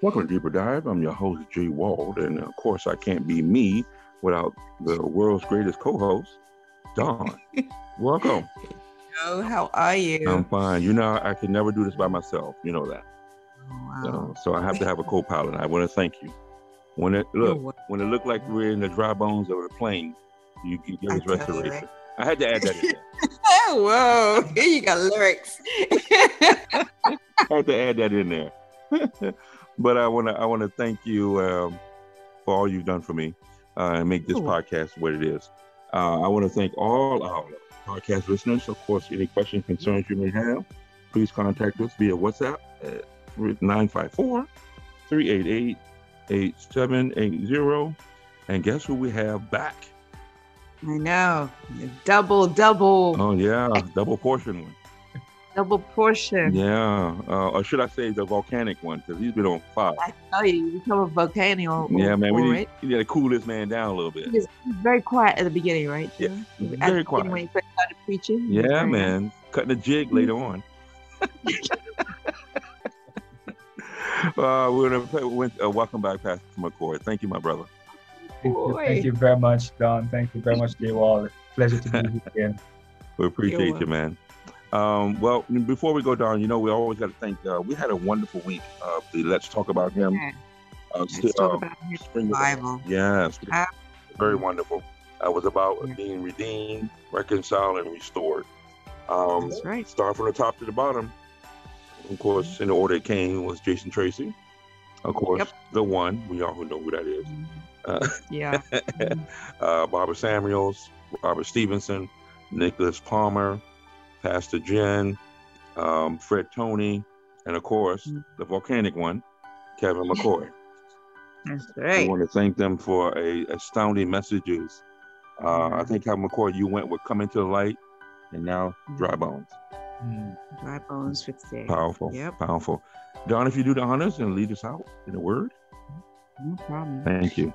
Welcome to Deeper Dive. I'm your host, Jay Wald, and of course, I can't be me without the world's greatest co-host, Dawn. Welcome. Hello, how are you? I'm fine. You know, I can never do this by myself. You know that. Oh, So, wow. so I have to have a co-pilot. I want to thank you. When it look, when it looked like we're in the dry bones of a plane, you can give I us tell restoration. right? I had to add that in there. Oh, whoa, here you got lyrics. I had to add that in there. But I want to I want to thank you um, for all you've done for me uh, and make this podcast what it is. Uh, I want to thank all our podcast listeners. Of course, any questions, concerns you may have, please contact us via WhatsApp at 954 388 8780. And guess who we have back? I know. Double, double, Oh, yeah, double portion one. Double portion. Yeah. Uh, or should I say the volcanic one? Because he's been on fire. I tell you, you become a volcano. Yeah, man, we for need, it. we need to cool this man down a little bit. He was very quiet at the beginning, right? Yeah, Jim? very At the beginning quiet. When he first started preaching. Yeah, very man, cutting a jig later on. uh, we're gonna play, went, uh, welcome back, Pastor McCoy. Thank you, my brother. Thank you, Boy. thank you very much, Don. Thank you very much, Jay Wall. Pleasure to be here again. We appreciate you, man. Um, well, before we go down, you know, we always got to thank. Uh, we had a wonderful week. Uh, the Let's talk about him. Yeah. Uh, Let's sti- talk uh, about his Bible. Yes, Ah. very wonderful. It was about Yeah. being redeemed, reconciled, and restored. Um, That's right. Start from the top to the bottom. Of course, in the order it came was Jason Tracy. Of course, Yep. the one we all who know who that is. Uh, Yeah. uh, Barbara Samuels, Robert Stevenson, Nicholas Palmer, Pastor Jen, um, Fred Tony, and of course, Mm. the volcanic one, Kevin McCoy. That's great. I want to thank them for a astounding messages. Uh, I think Kevin McCoy, you went with coming to the Light, and now Dry Bones. Mm. Dry bones for today. Powerful, Yep. powerful. Don, if you do the honors and lead us out in a word, No problem. thank you.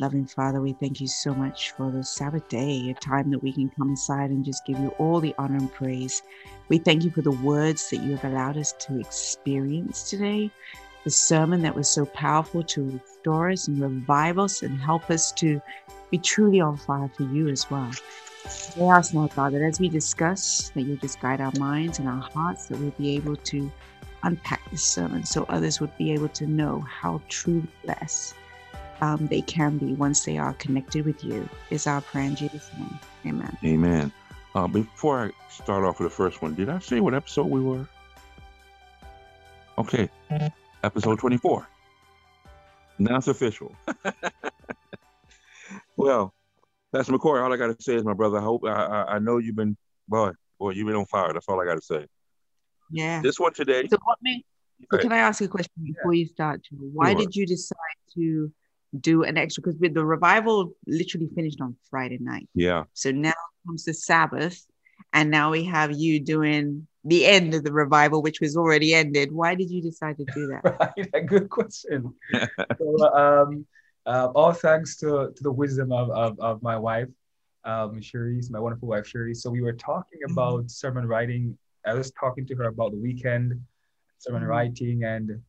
Loving Father, we thank you so much for the Sabbath day, a time that we can come aside and just give you all the honor and praise. We thank you for the words that you have allowed us to experience today, the sermon that was so powerful to restore us and revive us and help us to be truly on fire for you as well. We ask now, that as we discuss, that you just guide our minds and our hearts, that we'll be able to unpack this sermon so others would be able to know how truly blessed um, they can be once they are connected with you. Is our prayer in Jesus' name. Amen. Amen. Uh, before I start off with the first one, did I say what episode we were? Okay, episode 24. Now it's official. well, Pastor McCoy, all I got to say is, my brother, I hope I, I, I know you've been, boy, boy, you've been on fire. That's all I got to say. Yeah. This one today, So what made so can I ask you a question before you start? Why Sure. did you decide to do an extra? Because with the revival literally finished on Friday night. yeah, So now comes the Sabbath, and now we have you doing the end of the revival, which was already ended. Why did you decide to do that? Right, good question. so, um, uh, all thanks to, to the wisdom of, of, of my wife, um, Cherise, my wonderful wife, Cherise. So we were talking about sermon writing. I was talking to her about the weekend, sermon Mhm. writing, and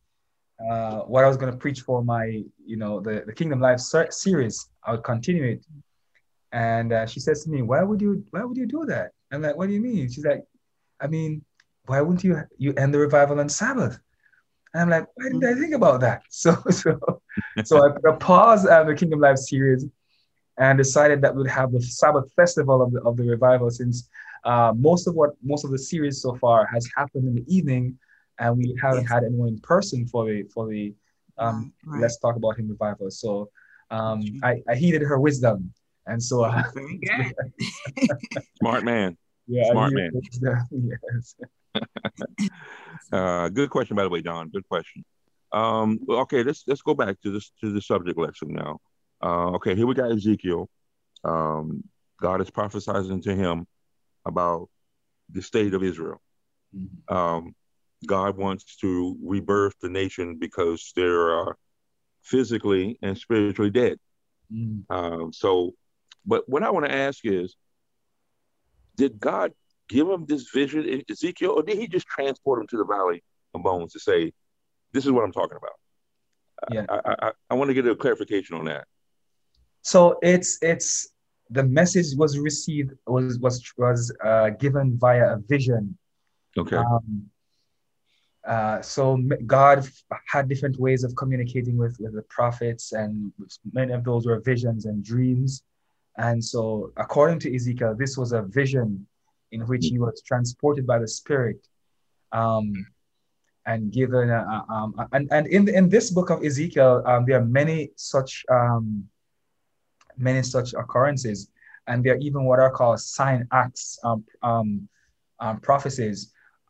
uh, what I was going to preach for my, you know, the, the Kingdom Life ser- series. I would continue it. And uh, she says to me, "Why would you? Why would you do that?" I'm like, "What do you mean?" She's like, "I mean, why wouldn't you you end the revival on Sabbath?" And I'm like, why didn't I think about that? So so so I put a pause on the Kingdom Life series and decided that we'd have the Sabbath festival of the of the revival since uh, most of what most of the series so far has happened in the evening, and we haven't Yes. had anyone in person for the for the um, Right. let's talk about him revival. So um, I, I heeded her wisdom, and so uh, Very smart man. yeah, Smart man. yes. Uh, good question, by the way, Don. Good question. Um, okay, let's let's go back to this to the subject lesson now. Uh, okay, here we got Ezekiel. Um, God is prophesizing to him about the state of Israel. Mhm. Um, God wants to rebirth the nation because they're uh, physically and spiritually dead. Mm. Um, so, but what I want to ask is, did God give him this vision in Ezekiel, or did he just transport him to the valley of bones to say, this is what I'm talking about. Yeah. I, I, I want to get a clarification on that. So it's it's the message was received was was was uh, given via a vision. Okay. Um, uh, so God had different ways of communicating with, with the prophets, and many of those were visions and dreams. And so, according to Ezekiel, this was a vision in which he was transported by the Spirit um, and given. A, um, and and in, in this book of Ezekiel, um, there are many such um, many such occurrences, and there are even what are called sign acts um, um,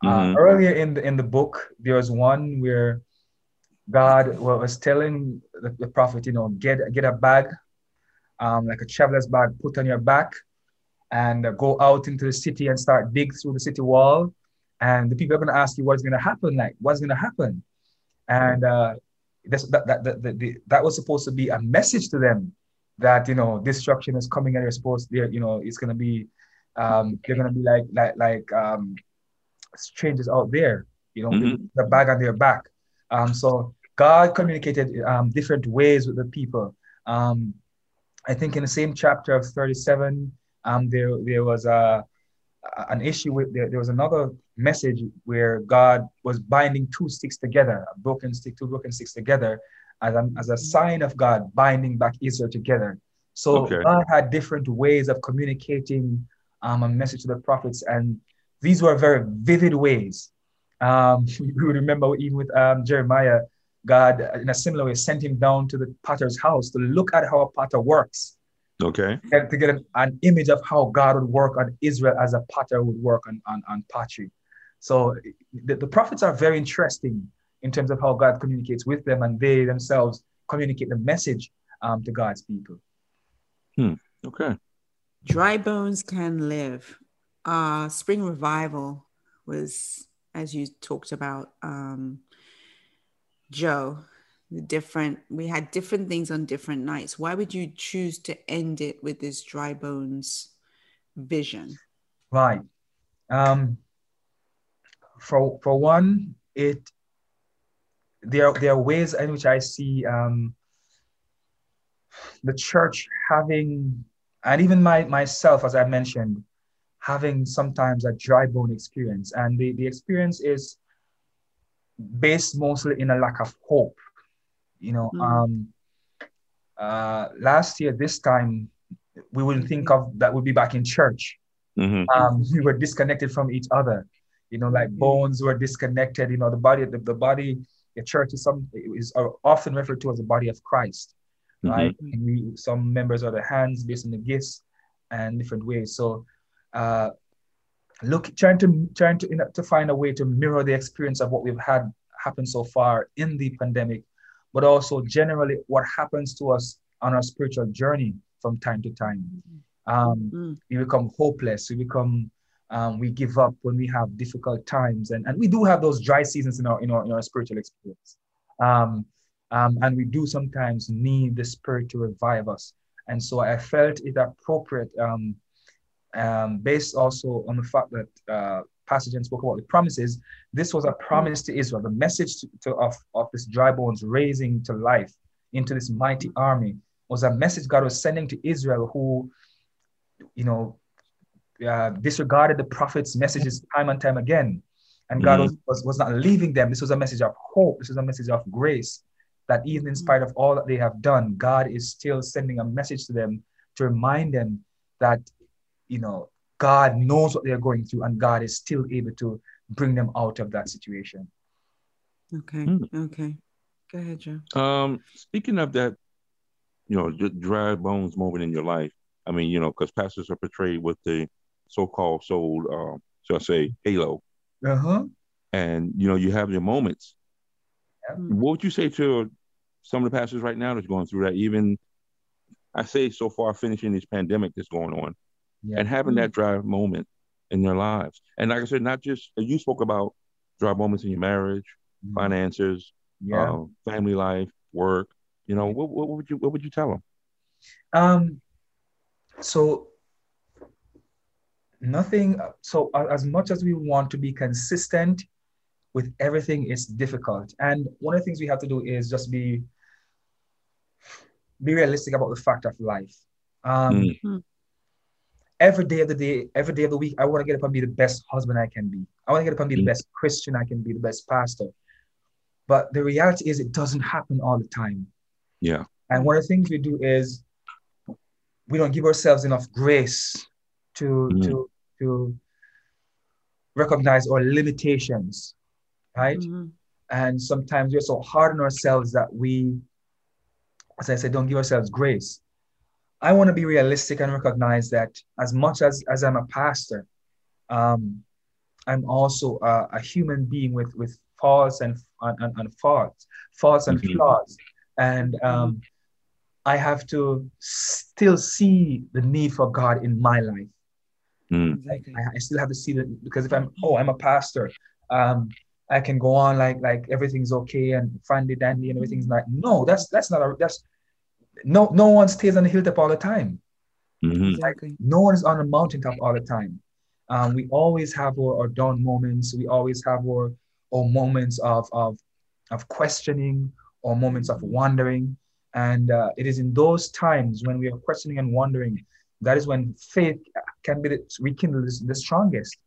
Uh, Mhm. earlier in the in the book, there was one where God was telling the, the prophet, you know, get get a bag, um, like a traveler's bag, put on your back, and uh, go out into the city and start dig through the city wall. And the people are going to ask you what's going to happen, like what's going to happen, and uh, this, that, that, that, that, the- that was supposed to be a message to them that you know destruction is coming and they're supposed you know it's going to be um, they're going to be like like like um, strangers out there you know Mhm. the bag on their back um, so god communicated um, different ways with the people um, i think in the same chapter of 37 um, there there was a an issue with there, there was another message where god was binding two sticks together a broken stick two broken sticks together as a, as a sign of god binding back israel together so Okay. god had different ways of communicating um, a message to the prophets and these were very vivid ways um, we would remember even with um, jeremiah god uh, in a similar way sent him down to the potter's house to look at how a potter works Okay. get, to get an, an image of how God would work on Israel as a potter would work on, on, on pottery. So the, the prophets are very interesting in terms of how God communicates with them and they themselves communicate the message um, to God's people. Okay. Dry bones can live. Uh, Spring Revival was, as you talked about, um, Joe, the different, we had different things on different nights. Why would you choose to end it with this dry bones vision? Right. Um, for, for one, it there, there are ways in which I see um, the church having, and even my myself, as I mentioned, having sometimes a dry bone experience. And the, the experience is based mostly in a lack of hope. You know, Mhm. um, uh, last year, this time, we wouldn't think of that we'll be back in church. hmm Um, we were disconnected from each other. You know, like Mhm. bones were disconnected. You know, the body, the, the body, the church is some is often referred to as the body of Christ right? And we, some members are the hands based on the gifts and different ways. So, uh, look, trying to trying to in- to find a way to mirror the experience of what we've had happen so far in the pandemic, but also generally what happens to us on our spiritual journey from time to time. Um, Mm. we become hopeless. We become um, we give up when we have difficult times, and, and we do have those dry seasons in our in our in our spiritual experience. Um, um, and we do sometimes need the Spirit to revive us. And so I felt it appropriate, um, based also on the fact that uh, Pastor Jen spoke about the promises. This was a promise to Israel. The message to, to, of, of this dry bones raising to life into this mighty army was a message God was sending to Israel, who, you know, uh, disregarded the prophets' messages time and time again. And God Mhm. was, was, was not leaving them. This was a message of hope. This was a message of grace that even in spite of all that they have done, God is still sending a message to them to remind them that, you know, God knows what they're going through and God is still able to bring them out of that situation. Okay. Mm. Okay. Go ahead, Joe. Um, speaking of that, you know, d- dry bones moment in your life. I mean, you know, because pastors are portrayed with the so-called soul, uh, shall I say, halo, Uh-huh. and you know, you have your moments. Yeah. What would you say to some of the pastors right now that's going through that? Even I say so far, finishing this pandemic that's going on, Yeah. and having that dry moment in their lives. And like I said, not just you spoke about dry moments in your marriage, Mhm. finances, Yeah. uh, family life, work. You know, what, what would you what would you tell them? Um, so nothing. So as much as we want to be consistent with everything, it's difficult. And one of the things we have to do is just be be realistic about the fact of life. Um, Mm. Every day of the day, every day of the week, I want to get up and be the best husband I can be. I want to get up and be the Mm. best Christian I can be, the best pastor. But the reality is, it doesn't happen all the time. Yeah. And one of the things we do is we don't give ourselves enough grace to Mm. to to recognize our limitations, right? Mhm. And sometimes we're so hard on ourselves that we, as I said, don't give ourselves grace. I want to be realistic and recognize that as much as, as I'm a pastor, um, I'm also a, a human being with, with faults and, and, and faults, faults and Mhm. flaws. And um, I have to still see the need for God in my life. Mm. Exactly. I, I still have to see that because if I'm oh I'm a pastor, um, I can go on like like everything's okay and fandy dandy and everything's like no that's that's not a that's no no one stays on the hilltop all the time. Mhm. Exactly. No one is on the mountaintop all the time. Um, we always have our, our down moments. We always have our, our moments of, of, of questioning or moments of wondering. And uh, it is in those times when we are questioning and wondering, that is when faith can be rekindled the, the strongest.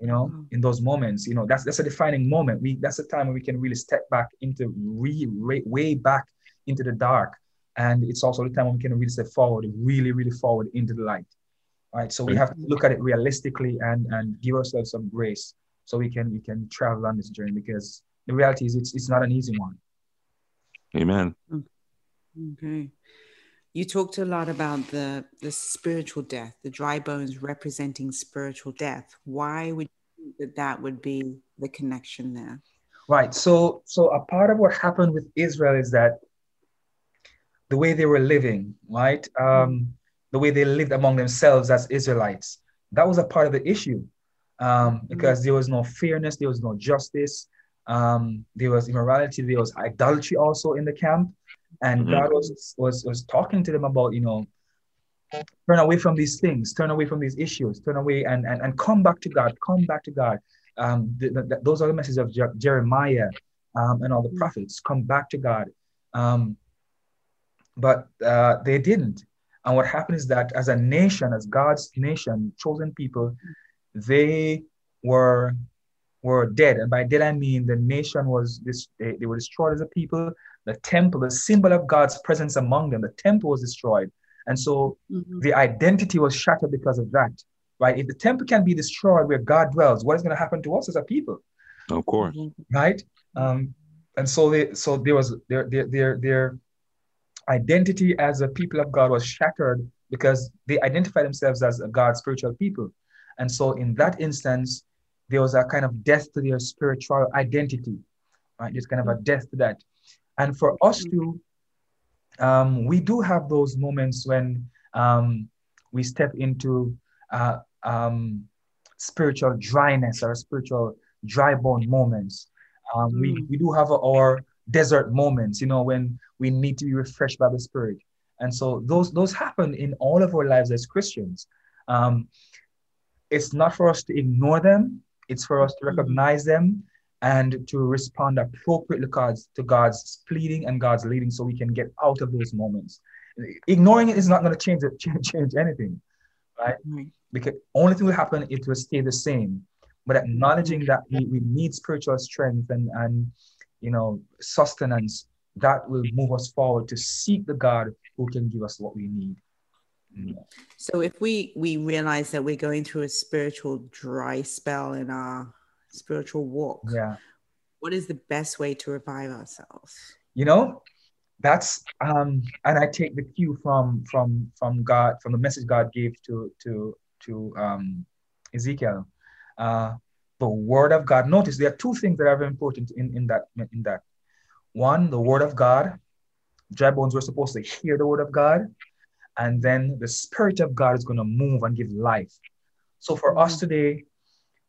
You know, Wow. in those moments, you know, that's that's a defining moment. We that's a time when we can really step back into re, re, way back into the dark and it's also the time when we can really step forward, really, really forward into the light. Right. So we have to look at it realistically and and give ourselves some grace so we can we can travel on this journey because the reality is it's it's not an easy one. Amen. Mm-hmm. Okay. You talked a lot about the the spiritual death, the dry bones representing spiritual death. Why would you think that that would be the connection there? Right. So so a part of what happened with Israel is that the way they were living, right? Um, the way they lived among themselves as Israelites, that was a part of the issue. Um, because there was no fairness, there was no justice, um, there was immorality, there was idolatry also in the camp. And Mhm. God was, was was talking to them about, you know, turn away from these things, turn away from these issues, turn away and and, and come back to God, come back to God. Um, th- th- th- those are the messages of Je- Jeremiah um, and all the Mm. prophets. Come back to God. Um, but uh, they didn't. And what happened is that as a nation, as God's nation, chosen people, they were were dead. And by dead, I mean the nation was this, they, they were destroyed as a people. The temple, the symbol of God's presence among them, the temple was destroyed. And so Mhm. the identity was shattered because of that. Right? If the temple can be destroyed where God dwells, what is going to happen to us as a people? Of course. right? Um, and so they, so there was their their their their identity as a people of God was shattered because they identify themselves as a God's spiritual people, and so in that instance, there was a kind of death to their spiritual identity, right? There's kind of a death to that, and for us too, um, we do have those moments when um, we step into uh, um, spiritual dryness or spiritual dry bone moments. Um, we, Mm. we do have our desert moments, you know, when we need to be refreshed by the Spirit. And so those those happen in all of our lives as Christians. Um, it's not for us to ignore them. It's for us to Mhm. recognize them and to respond appropriately to God's, to God's pleading and God's leading so we can get out of those moments. Ignoring it is not going to change, it, change change anything Right. because only thing will happen it will stay the same but acknowledging that we, we need spiritual strength and and you know sustenance that will move us forward to seek the god who can give us what we need. So if we we realize that we're going through a spiritual dry spell in our spiritual walk, yeah. what is the best way to revive ourselves? you know that's um and i take the cue from from from god from the message god gave to to to um ezekiel. Uh the word of god. Notice there are two things that are very important in in that in that one the word of god. Dry bones were supposed to hear the word of god. And then the spirit of god is going to move and give life. So for us today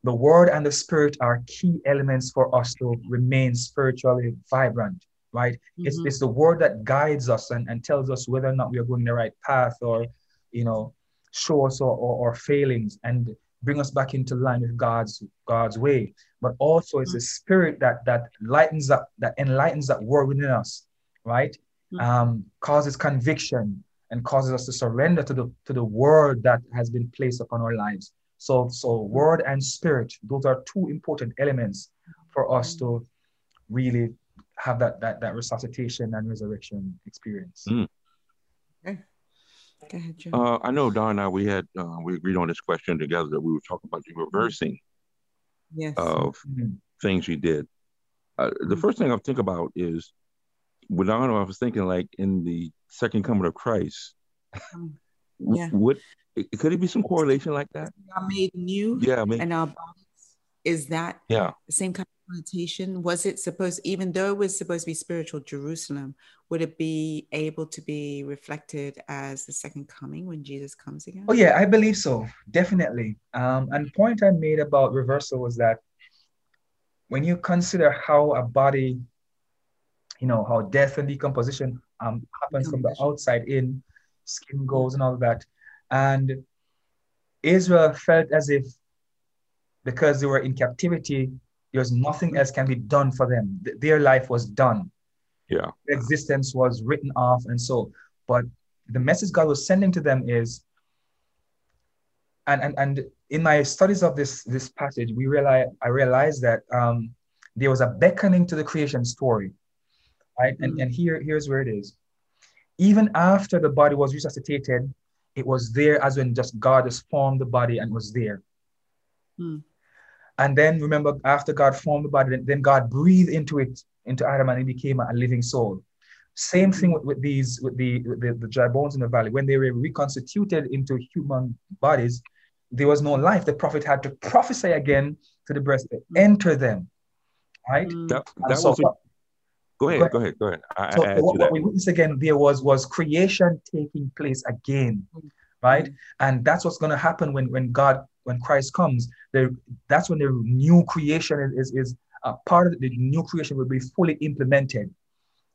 the word and the spirit are key elements for us to remain spiritually vibrant right? It's, Mhm. it's the word that guides us and, and tells us whether or not we are going the right path or you know show us our, our, our failings. And bring us back into line with God's God's way, but also it's a spirit that that lightens up, that enlightens that word within us, right? Mm-hmm. Um, causes conviction and causes us to surrender to the to the word that has been placed upon our lives. So so word and spirit, those are two important elements for us to really have that that that resuscitation and resurrection experience. Mm. Okay. Go ahead, Joe. Uh, I know Don and I we had uh, we agreed on this question together that we were talking about the reversing yes. of mm-hmm. things you did. Uh, the mm-hmm. first thing I think about is with Don, I was thinking like in the second coming of Christ. Um, yeah. What could it be some correlation like that? Are made new. Yeah, I mean, and our bodies is that yeah the same kind of connotation? Was it supposed, even though it was supposed to be spiritual Jerusalem, would it be able to be reflected as the second coming when Jesus comes again? Oh yeah, I believe so, definitely. Um, and point I made about reversal was that when you consider how a body, you know, how death and decomposition um, happens from the outside in, skin goes and all of that, and Israel felt as if because they were in captivity, there's nothing else can be done for them. Their life was done. Yeah. Their existence was written off and so. But the message God was sending to them is, and and, and in my studies of this this passage, we realize I realized that um, there was a beckoning to the creation story. Right? Mm-hmm. And, and here, here's where it is. Even after the body was resuscitated, it was there as when just God has formed the body and was there. Mm. And then remember, after God formed the body, then God breathed into it, into Adam, and it became a living soul. Same thing with, with these, with the, with the, the dry bones in the valley. When they were reconstituted into human bodies, there was no life. The prophet had to prophesy again to the breast, enter them. Right? Mm. That, that so, was a, go, ahead, go ahead, go ahead, I, so, I what, what we witnessed again there was was creation taking place again. Right? Mm. And that's what's going to happen when, when God when Christ comes, that's when the new creation is is, a part of the new creation will be fully implemented,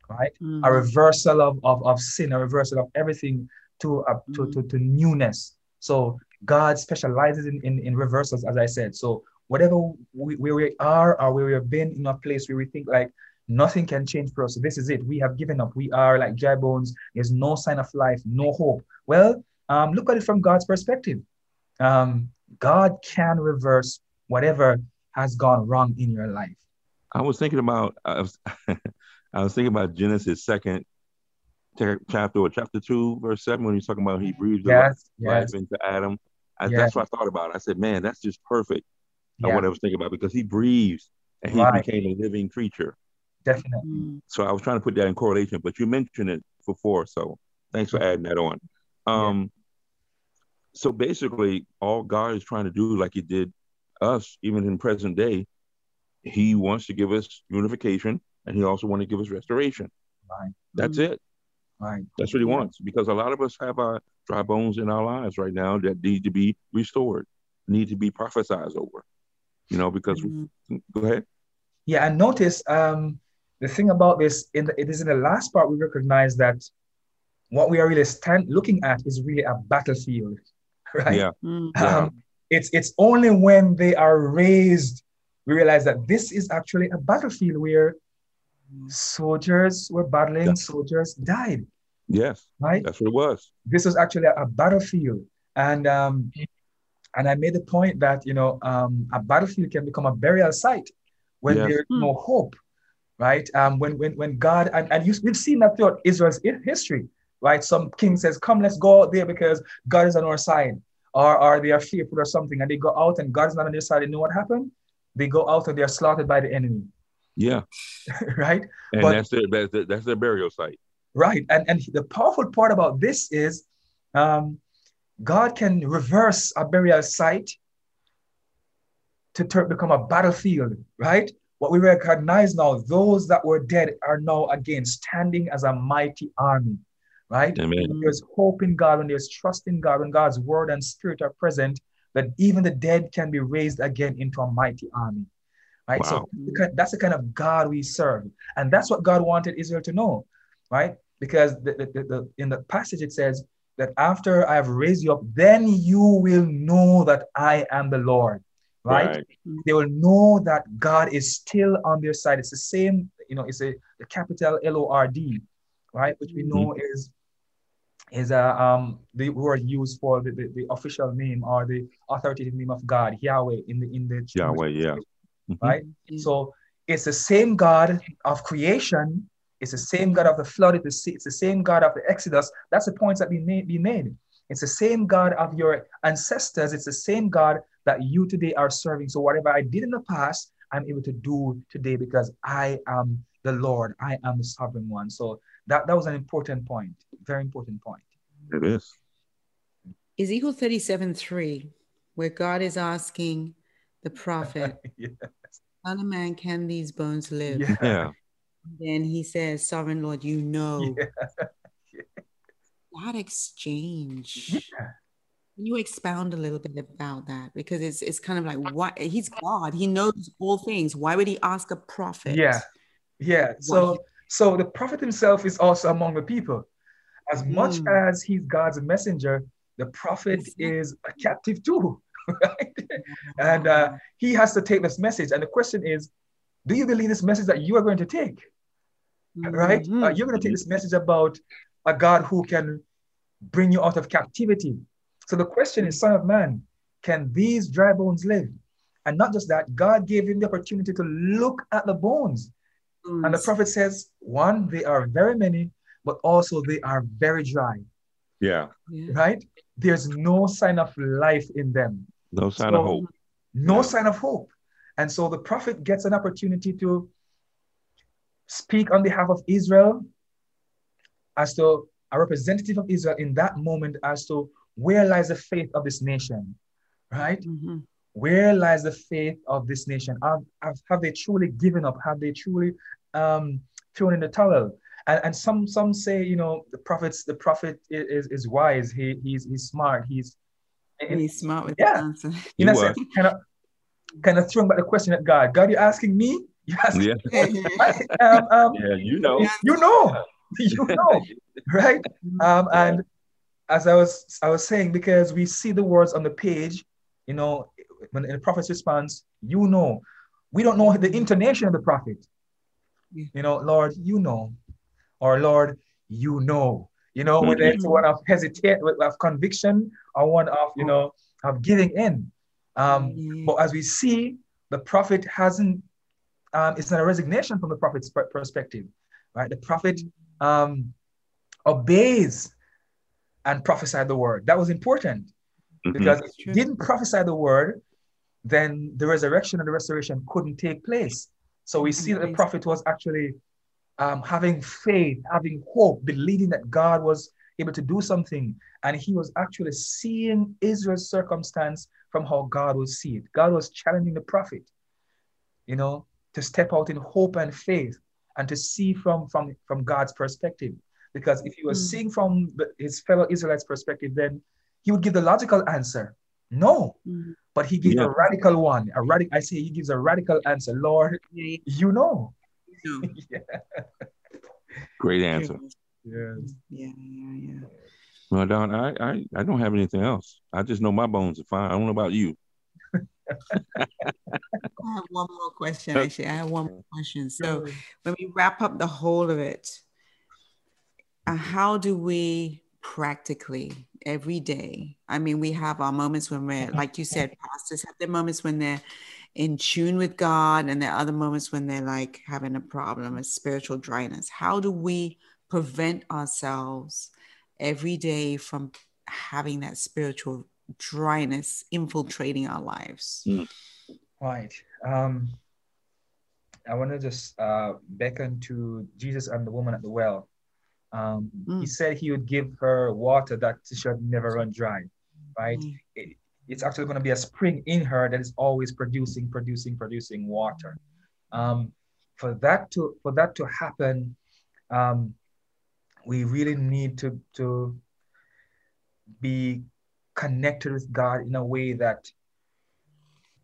right? Mm-hmm. A reversal of, of, of sin, a reversal of everything to, uh, to, to, to newness. So God specializes in, in, in reversals, as I said. So whatever we, where we are or where we have been in a place where we think like nothing can change for us. This is it. We have given up. We are like dry bones. There's no sign of life, no hope. Well, um, look at it from God's perspective. Um, God can reverse whatever has gone wrong in your life. I was thinking about I was, I was thinking about Genesis second chapter or chapter two verse seven when he's talking about he breathed yes, life, yes. into Adam. I, yes. That's what I thought about. I said, man, that's just perfect. Yeah. What I was thinking about because he breathes and he right. became a living creature. Definitely. Mm. So I was trying to put that in correlation, but you mentioned it before, so thanks for adding that on. Um, so basically, all God is trying to do, like He did us, even in present day, He wants to give us unification, and He also wants to give us restoration. Right. That's it. Right. That's what He wants, because a lot of us have our dry bones in our lives right now that need to be restored, need to be prophesied over. You know, because mm-hmm. go ahead. Yeah, and notice um, the thing about this. In the, it is in the last part we recognize that what we are really stand, looking at is really a battlefield right? Yeah. Mm. Um, it's it's only when they are raised we realize that this is actually a battlefield where soldiers were battling, yeah. soldiers died. Yes, right. That's what it was. This was actually a, a battlefield, and um, and I made the point that you know um, a battlefield can become a burial site when yes. there's no hope, right? Um, when when when God and, and you, we've seen that throughout Israel's history right? Some king says, Come, let's go out there because God is on our side. Or, or they are fearful or something, and they go out and God's not on their side. You know what happened? They go out and they're slaughtered by the enemy. Yeah. right? And but, that's, their, that's, their, that's their burial site. Right. And, and the powerful part about this is um, God can reverse a burial site to turn, become a battlefield, right? What we recognize now, those that were dead are now again standing as a mighty army right? Amen. When there's hope in God, when there's trust in God, when God's word and spirit are present, that even the dead can be raised again into a mighty army. Right. Wow. So that's the kind of God we serve. And that's what God wanted Israel to know, right? Because the, the, the, in the passage it says, that after I have raised you up, then you will know that I am the Lord. Right? Right. They will know that God is still on their side. It's the same, you know, it's a the capital L O R D, right? Which we mm-hmm. know is is a um the word used for the, the, the official name or the authoritative name of God, Yahweh in the in the Yahweh, yeah. Mhm. right? Mhm. So it's the same God of creation. It's the same God of the flood. It's the, it's the same God of the Exodus. That's the points that be made, be made. It's the same God of your ancestors. It's the same God that you today are serving. So whatever I did in the past, I'm able to do today because I am the Lord. I am the sovereign one. So that, that was an important point. Very important point. It is. Ezekiel 37 3, where God is asking the prophet, yeah. Son of man, can these bones live? Yeah. Yeah. Then he says, Sovereign Lord, you know. Yeah. That exchange. Yeah. Can you expound a little bit about that? Because it's it's kind of like what he's God, he knows all things. Why would he ask a prophet? Yeah. Yeah. So so the prophet himself is also among the people. As much Mm. as he's God's messenger, the prophet is a captive too. Right? And uh, he has to take this message. And the question is, do you believe this message that you are going to take? Right? Uh, Mhm. you're going to take this message about a God who can bring you out of captivity. So the question is, Son of Man, can these dry bones live? And not just that, God gave him the opportunity to look at the bones. And the prophet says, one, they are very many, but also they are very dry, Yeah. Yeah. right? There's no sign of life in them, No sign So- of hope. no Yeah. sign of hope. And so the prophet gets an opportunity to speak on behalf of Israel as to a representative of Israel in that moment as to where lies the faith of this nation, right? Mhm. Where lies the faith of this nation? Have, have, have they truly given up? Have they truly um, thrown in the towel? And, and some some say, you know, the prophets, the prophet i- is, is wise. He, he's, he's smart. He's in, He's smart with Yeah. the answer. in He a sense, kind of kind of throwing back the question at God. God, you're asking me? You asking Yeah. right? um, um, Yeah. You know. you know, you know, right? Um, and as I was I was saying, because we see the words on the page, you know, when the prophet's response, you know, we don't know the intonation of the prophet. Yeah. You know, Lord, you know, or Lord, you know, you know, whether it's one of hesitate, of conviction, or one of you know of giving in. Um, Yeah. but as we see, the prophet hasn't. Um, it's not a resignation from the prophet's perspective, right? The prophet um, obeys and prophesied the word. That was important Mhm. because if That's he didn't prophesy the word, then the resurrection and the restoration couldn't take place. So we see that the prophet was actually um, having faith, having hope, believing that God was able to do something. And he was actually seeing Israel's circumstance from how God would see it. God was challenging the prophet, you know, to step out in hope and faith and to see from, from, from God's perspective. Because if he was Mm. seeing from his fellow Israelites' perspective, then he would give the logical answer. No, Mhm. But he gives Yeah. a radical one. A radical, I say he gives a radical answer. Lord, you know. yeah, yeah. Great answer. Yeah. Yeah, yeah, yeah. Well, Don, I, I I don't have anything else. I just know my bones are fine. I don't know about you. I have one more question. Actually, I have one more question. So, when we wrap up the whole of it, uh, how do we practically every day? I mean, we have our moments when we're, like you said, pastors have their moments when they're in tune with God, and there are other moments when they're like having a problem, a spiritual dryness. How do we prevent ourselves every day from having that spiritual dryness infiltrating our lives? Right. Um, I want to just uh, beckon to Jesus and the woman at the well. Um, He Mm. said he would give her water that should never run dry, right? Mm. It- it's actually going to be a spring in her that is always producing, producing, producing water. Um, for that to for that to happen, um, we really need to to be connected with God in a way that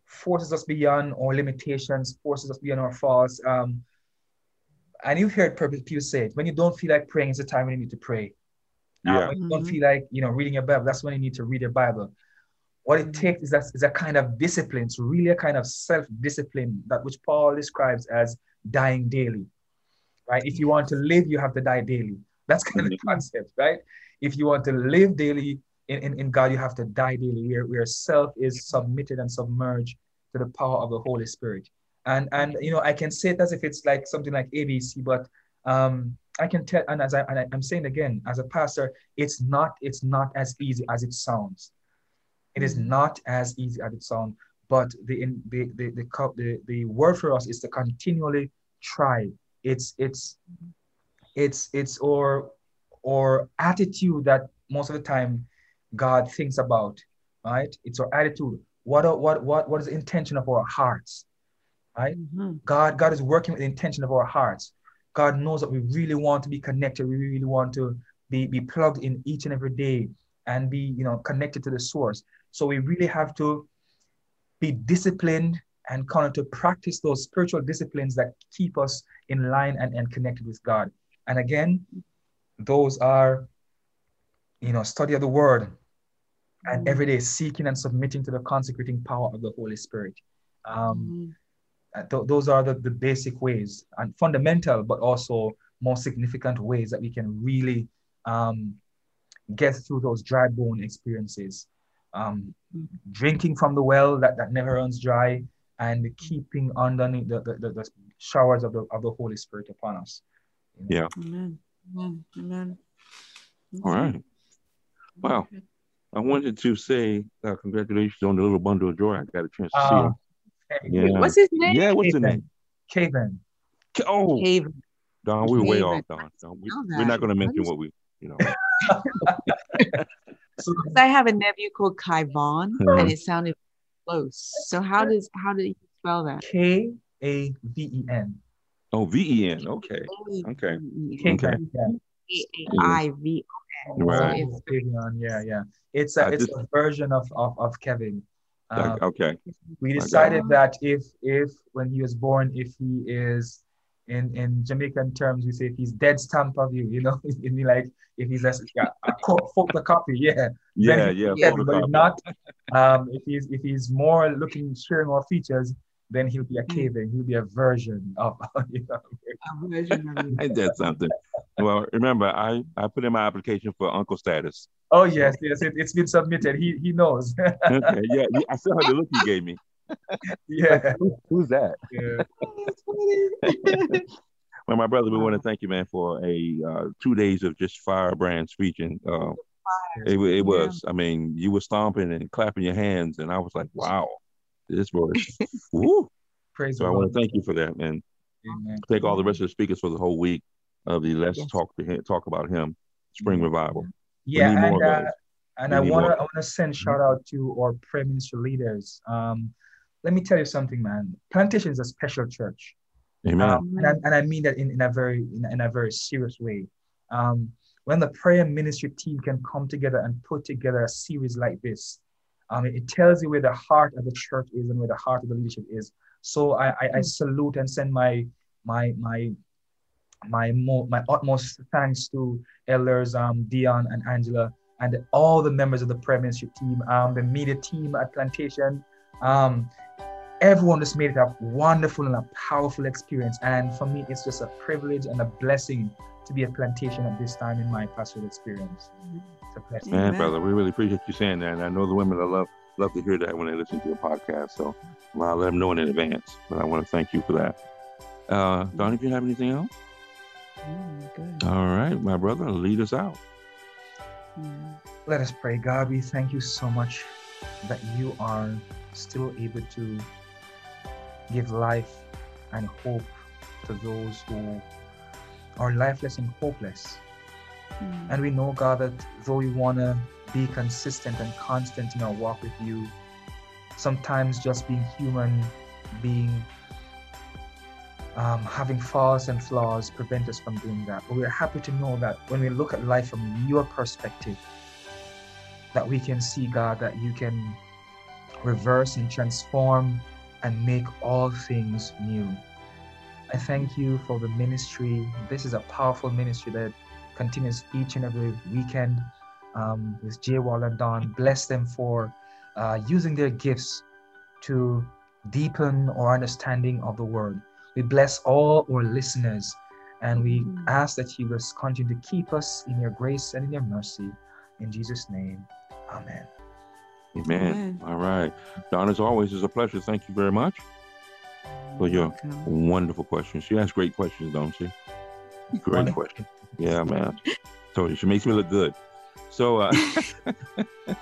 forces us beyond our limitations, forces us beyond our faults. Um, and you've heard purpose people say it when you don't feel like praying, it's the time when you need to pray. Now, Yeah. when you don't Mhm. feel like you know reading your Bible, that's when you need to read your Bible. What it takes is that is a kind of discipline. It's really a kind of self-discipline that which Paul describes as dying daily. Right? If you want to live, you have to die daily. That's kind of the Mhm. concept, right? If you want to live daily in, in, in God, you have to die daily, where, where self is submitted and submerged to the power of the Holy Spirit. And and you know, I can say it as if it's like something like ABC, but um, I can tell, and as I and I, I'm saying again, as a pastor, it's not it's not as easy as it sounds. It is Mhm. not as easy as it sounds. But the in the the the, the the word for us is to continually try. It's it's it's it's or or attitude that most of the time God thinks about, right? It's our attitude. What what what what is the intention of our hearts, right? Mhm. God, God is working with the intention of our hearts. God knows that we really want to be connected. We really want to be, be plugged in each and every day and be, you know, connected to the source. So we really have to be disciplined and kind of to practice those spiritual disciplines that keep us in line and, and connected with God. And again, those are, you know, study of the word and every day seeking and submitting to the consecrating power of the Holy Spirit. Um, Mhm. uh, th- those are the, the basic ways and fundamental, but also more significant ways that we can really um, get through those dry bone experiences. Um, drinking from the well that, that never runs dry and keeping underneath the, the, the, the showers of the, of the Holy Spirit upon us. Yeah. Amen. Amen. Amen. All Okay. Wow. I wanted to say uh, congratulations on the little bundle of joy. I got a chance to see Uh, him. Yeah. What's his name? Yeah, what's the Caven. name? Caven. Oh, Haven. Don, we were way off, Don. Don, we, we're not going to mention what we, you know. So, I have a nephew called Kaivan, Mhm. and it sounded close. So how does how did you spell that? K A V E N. Oh, V E N. Okay. Okay. Caven. Yeah. I V. Right. it's- Yeah, yeah. It's a, I it's just- a version of, of, of Kevin. Um, okay. we decided that if if when he was born if he is in in jamaican terms we say if he's dead stamp of you you know in like if he's a, yeah, a co- photocopy yeah Yeah, yeah. Yeah. but if not um if he's if he's more looking sharing more features then he'll be a Mm. caving he'll be a version of you know a version of you. Ain't that something? Well, remember, I, I put in my application for uncle status. Oh yes yes it, it's been submitted he he knows Okay. Yeah. yeah, I still had the look he gave me. yeah, Who- who's that? yeah. Well, my brother, we want to thank you, man, for a uh, two days of just firebrand speeching. Uh, it, it was. I mean, you were stomping and clapping your hands, and I was like, wow, this was. woo. praise So I want to thank you for that, man. Amen. thank all the rest of the speakers for the whole week of the Let's Yes. Talk to him, talk about him spring revival. Yeah, need more and of uh, and I want to. I want to send shout out to our prayer ministry leaders. Um, let me tell you something, man. Plantation is a special church, Amen. um, and I, and I mean that in, in a very in, a- in a very serious way. Um, when the prayer ministry team can come together and put together a series like this, um, it, it tells you where the heart of the church is and where the heart of the leadership is. So I, I, I salute and send my my my my mo- my utmost thanks to elders um Dion and Angela and all the members of the premiership team, um, the media team at Plantation. Um, everyone just made it a wonderful and a powerful experience. And for me, it's just a privilege and a blessing to be at Plantation at this time in my pastoral experience. It's a blessing. Man, Amen. brother, we really appreciate you saying that. And I know the women that love love to hear that when they listen to your podcast. So well, I'll let them know in advance. But I want to thank you for that. Uh, Donnie, if you have anything else? Mm, good. All right, my brother, lead us out. Mm. Let us pray. God, we thank you so much that you are still able to give life and hope to those who are lifeless and hopeless. Mm. And we know, God, that though we want to be consistent and constant in our walk with you, sometimes just being human, being um, having faults and flaws prevent us from doing that. But we're happy to know that when we look at life from your perspective, that we can see, God, that you can reverse and transform and make all things new. I thank you for the ministry. This is a powerful ministry that continues each and every weekend um, with Jay Wall and Don. Bless them for uh, using their gifts to deepen our understanding of the word. We bless all our listeners and we ask that you will continue to keep us in your grace and in your mercy. In Jesus' name, amen. Amen. Amen. All right. Don, as always, it's a pleasure. Thank you very much for your Welcome. wonderful questions. She asks great questions, don't she? Great Wonderful. question. Yeah, man. Told you, she makes me look good. So, uh,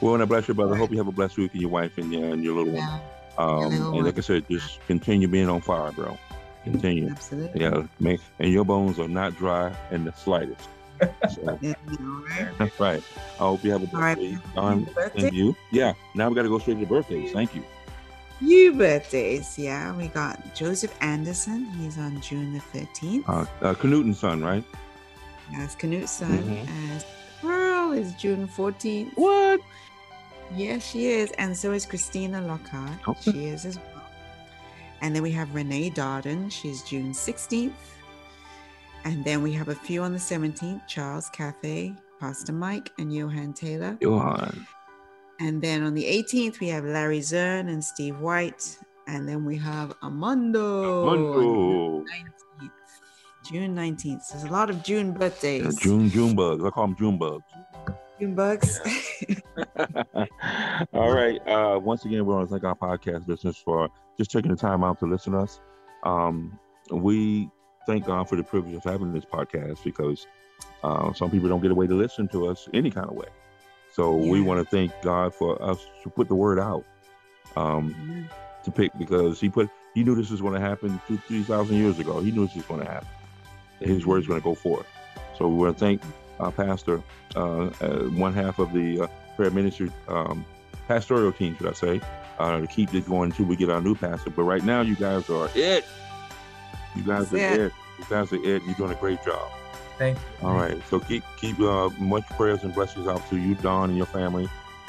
well, and I bless you, brother. Hope you have a blessed week and your wife and your, and your little one. Um, and like one. I said, just continue being on fire, bro. Continue. absolutely. Yeah, make, and your bones are not dry in the slightest. So, Yeah, that's right. I hope you have a All right. Don, Birthday? and you. Yeah. Now we got to go straight to the birthdays. Thank you. Few birthdays, yeah. We got Joseph Anderson. He's on June the 13th. Uh, uh, Knut's son, right? As Canute son. Mhm. As Pearl is June 14th. What? Yes, she is. And so is Christina Lockhart. Okay. She is as well. And then we have Renee Darden. She's June 16th. And then we have a few on the 17th Charles Cafe, Pastor Mike, and Johan Taylor. Johan. And then on the 18th, we have Larry Zern and Steve White. And then we have Armando. on Mundo. June 19th. June 19th. There's a lot of June birthdays. Yeah, June June bugs. I call them June bugs. June bugs. All right. Uh, once again, we want to thank our podcast listeners for just taking the time out to listen to us. Um, we thank God for the privilege of having this podcast because uh, some people don't get away to listen to us any kind of way. So we want to thank God for us to put the word out. Um, Yeah. to pick because he put he knew this was going to happen two three thousand years ago. He knew this was going to happen. His word is going to go forth. So we want to thank pastor, uh, uh, one half of the uh, prayer ministry um, pastoral team, should I say, uh, to keep this going until we get our new pastor. But right now, you guys are it. You guys are it. it. You guys are it. You're doing a great job. Thank you. All right. So keep keep uh, much prayers and blessings out to you, Don, and your family,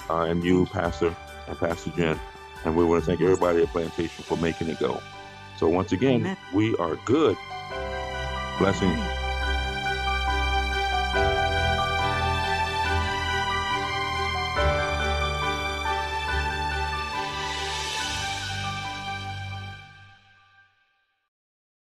uh, and you, Pastor, and Pastor Jen. And we want to thank everybody at Plantation for making it go. So once again, Amen. we are good. Blessings. Amen.